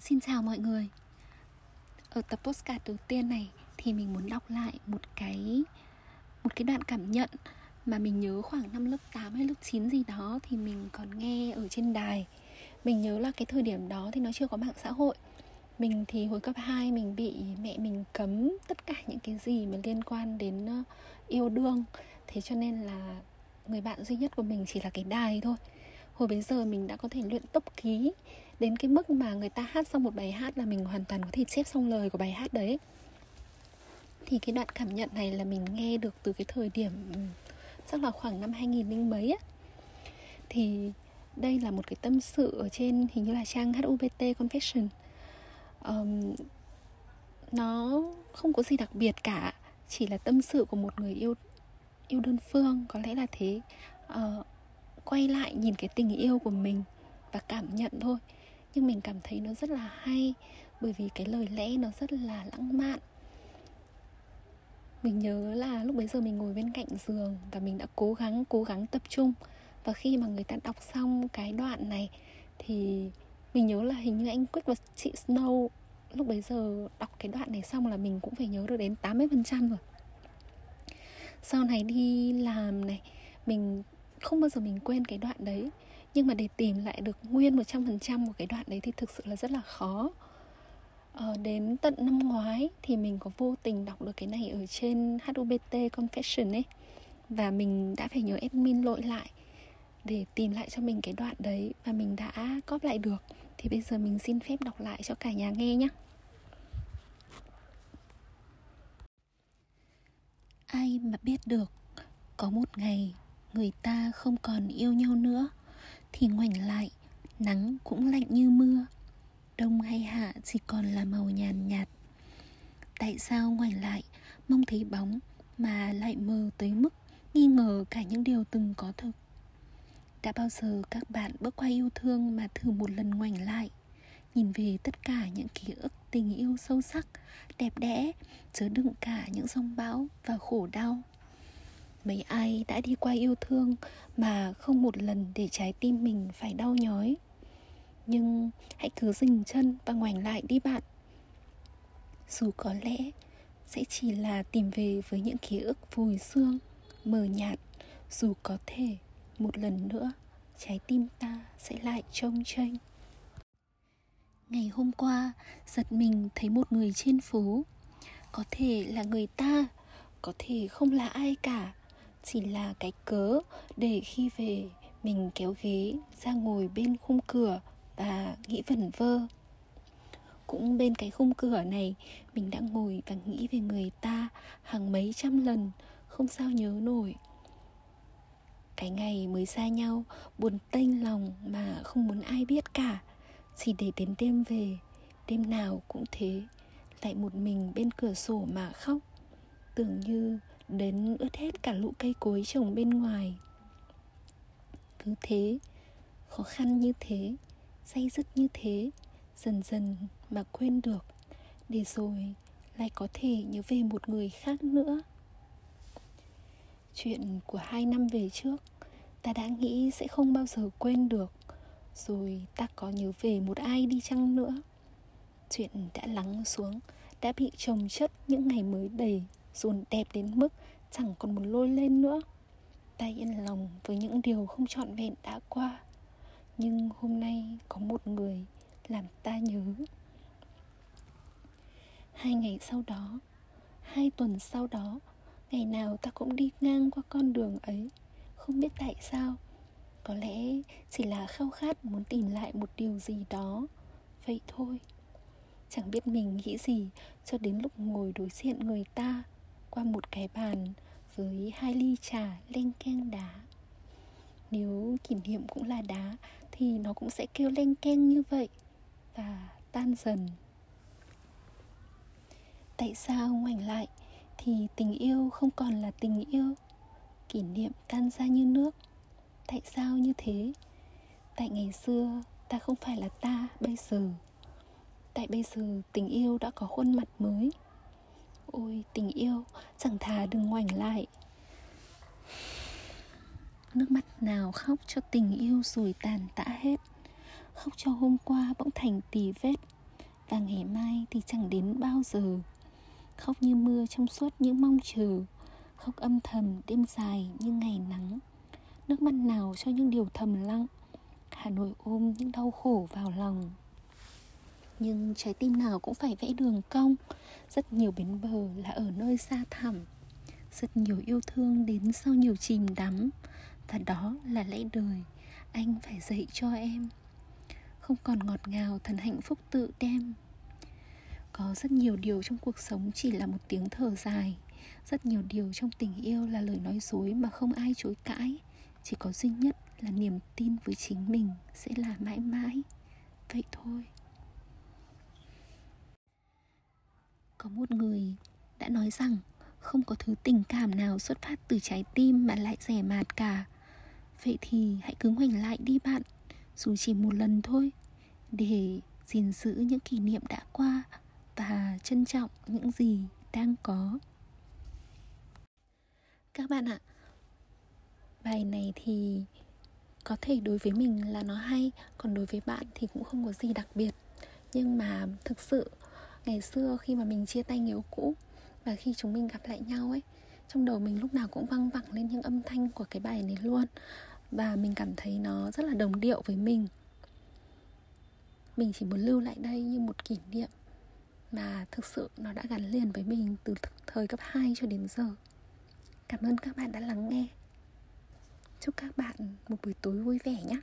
Xin chào mọi người. Ở tập postcard đầu tiên này Thì mình muốn đọc lại một cái Một cái đoạn cảm nhận Mà mình nhớ khoảng năm lớp 8 hay lớp 9 gì đó Thì mình còn nghe ở trên đài. Mình nhớ là cái thời điểm đó Thì nó chưa có mạng xã hội. Mình thì hồi cấp 2 mình bị mẹ mình cấm Tất cả những cái gì mà liên quan đến ờ, yêu đương. Thế cho nên là người bạn duy nhất của mình chỉ là cái đài thôi hồi bây giờ mình đã có thể luyện tốc ký đến cái mức mà người ta hát xong một bài hát là mình hoàn toàn có thể chép xong lời của bài hát đấy. Thì cái đoạn cảm nhận này là mình nghe được từ cái thời điểm ừ, chắc là khoảng năm 2000 linh mấy á. Thì đây là một cái tâm sự ở trên hình như là trang HUBT Confession. Um, nó không có gì đặc biệt cả chỉ là tâm sự của một người yêu yêu đơn phương có lẽ là thế. Uh, quay lại nhìn cái tình yêu của mình và cảm nhận thôi. Nhưng mình cảm thấy nó rất là hay, bởi vì cái lời lẽ nó rất là lãng mạn. Mình nhớ là lúc bấy giờ mình ngồi bên cạnh giường và mình đã cố gắng cố gắng tập trung. Và khi mà người ta đọc xong cái đoạn này thì mình nhớ là hình như anh Quick và chị Snow lúc bấy giờ đọc cái đoạn này xong là mình cũng phải nhớ được đến 80% rồi. Sau này đi làm này, mình không bao giờ mình quên cái đoạn đấy. Nhưng mà để tìm lại được nguyên 100% của cái đoạn đấy thì thực sự là rất là khó. Ờ, đến tận năm ngoái thì mình có vô tình đọc được cái này ở trên HUBT Confession ấy. Và mình đã phải nhớ admin lội lại để tìm lại cho mình cái đoạn đấy và mình đã cóp lại được. Thì bây giờ mình xin phép đọc lại cho cả nhà nghe nhé ai mà biết được có một ngày người ta không còn yêu nhau nữa, thì ngoảnh lại, nắng cũng lạnh như mưa. Đông hay hạ chỉ còn là màu nhàn nhạt. Tại sao ngoảnh lại, mong thấy bóng mà lại mờ tới mức nghi ngờ cả những điều từng có thực. Đã bao giờ các bạn bước qua yêu thương mà thử một lần ngoảnh lại, nhìn về tất cả những ký ức tình yêu sâu sắc, đẹp đẽ, chứa đựng cả những sông bão và khổ đau? Mấy ai đã đi qua yêu thương mà không một lần để trái tim mình phải đau nhói. Nhưng hãy cứ dừng chân và ngoảnh lại đi bạn. Dù có lẽ sẽ chỉ là tìm về với những ký ức vùi xương mờ nhạt, dù có thể một lần nữa trái tim ta sẽ lại trông tranh. Ngày hôm qua, giật mình thấy một người trên phố. Có thể là người ta, có thể không là ai cả chỉ là cái cớ để khi về, mình kéo ghế ra ngồi bên khung cửa và nghĩ vẩn vơ. Cũng bên cái khung cửa này, mình đã ngồi và nghĩ về người ta hàng mấy trăm lần, không sao nhớ nổi. Cái ngày mới xa nhau, buồn tênh lòng mà không muốn ai biết cả. Chỉ để đến đêm về, đêm nào cũng thế, lại một mình bên cửa sổ mà khóc. Tưởng như đến ướt hết cả lũ cây cối trồng bên ngoài. Cứ thế, khó khăn như thế, say dứt như thế, dần dần mà quên được, để rồi lại có thể nhớ về một người khác nữa. Chuyện của hai năm về trước, ta đã nghĩ sẽ không bao giờ quên được, rồi ta có nhớ về một ai đi chăng nữa. Chuyện đã lắng xuống, đã bị trồng chất những ngày mới đầy dồn đẹp đến mức chẳng còn muốn lôi lên nữa. Ta yên lòng với những điều không trọn vẹn đã qua. Nhưng hôm nay có một người làm ta nhớ. Hai ngày sau đó, hai tuần sau đó, ngày nào ta cũng đi ngang qua con đường ấy. Không biết tại sao, có lẽ chỉ là khao khát muốn tìm lại một điều gì đó. Vậy thôi, chẳng biết mình nghĩ gì cho đến lúc ngồi đối diện người ta qua một cái bàn với hai ly trà len keng đá. Nếu kỷ niệm cũng là đá, thì nó cũng sẽ kêu len keng như vậy và tan dần. Tại sao ngoảnh lại? Thì tình yêu không còn là tình yêu. Kỷ niệm tan ra như nước. Tại sao như thế? Tại ngày xưa, ta không phải là ta bây giờ. Tại bây giờ tình yêu đã có khuôn mặt mới ôi, tình yêu, chẳng thà đừng ngoảnh lại. Nước mắt nào khóc cho tình yêu rồi tàn tã hết. Khóc cho hôm qua bỗng thành tì vết. Và ngày mai thì chẳng đến bao giờ. Khóc như mưa trong suốt những mong chờ. Khóc âm thầm, đêm dài như ngày nắng. Nước mắt nào cho những điều thầm lặng. Hà nội ôm những đau khổ vào lòng nhưng trái tim nào cũng phải vẽ đường cong. Rất nhiều bến bờ là ở nơi xa thẳm. Rất nhiều yêu thương đến sau nhiều chìm đắm. Và đó là lẽ đời. Anh phải dạy cho em. Không còn ngọt ngào thần hạnh phúc tự đem. Có rất nhiều điều trong cuộc sống chỉ là một tiếng thở dài. Rất nhiều điều trong tình yêu là lời nói dối mà không ai chối cãi. Chỉ có duy nhất là niềm tin với chính mình sẽ là mãi mãi. Vậy thôi. Có một người đã nói rằng không có thứ tình cảm nào xuất phát từ trái tim mà lại rẻ mạt cả. Vậy thì hãy cứ ngoảnh lại đi bạn, dù chỉ một lần thôi, để gìn giữ những kỷ niệm đã qua và trân trọng những gì đang có. Các bạn ạ, bài này thì có thể đối với mình là nó hay, còn đối với bạn thì cũng không có gì đặc biệt. Nhưng mà thực sự ngày xưa khi mà mình chia tay người yêu cũ và khi chúng mình gặp lại nhau ấy, trong đầu mình lúc nào cũng văng vẳng lên những âm thanh của cái bài này luôn và mình cảm thấy nó rất là đồng điệu với mình. Mình chỉ muốn lưu lại đây như một kỷ niệm mà thực sự nó đã gắn liền với mình từ thời cấp 2 cho đến giờ. Cảm ơn các bạn đã lắng nghe. Chúc các bạn một buổi tối vui vẻ nhé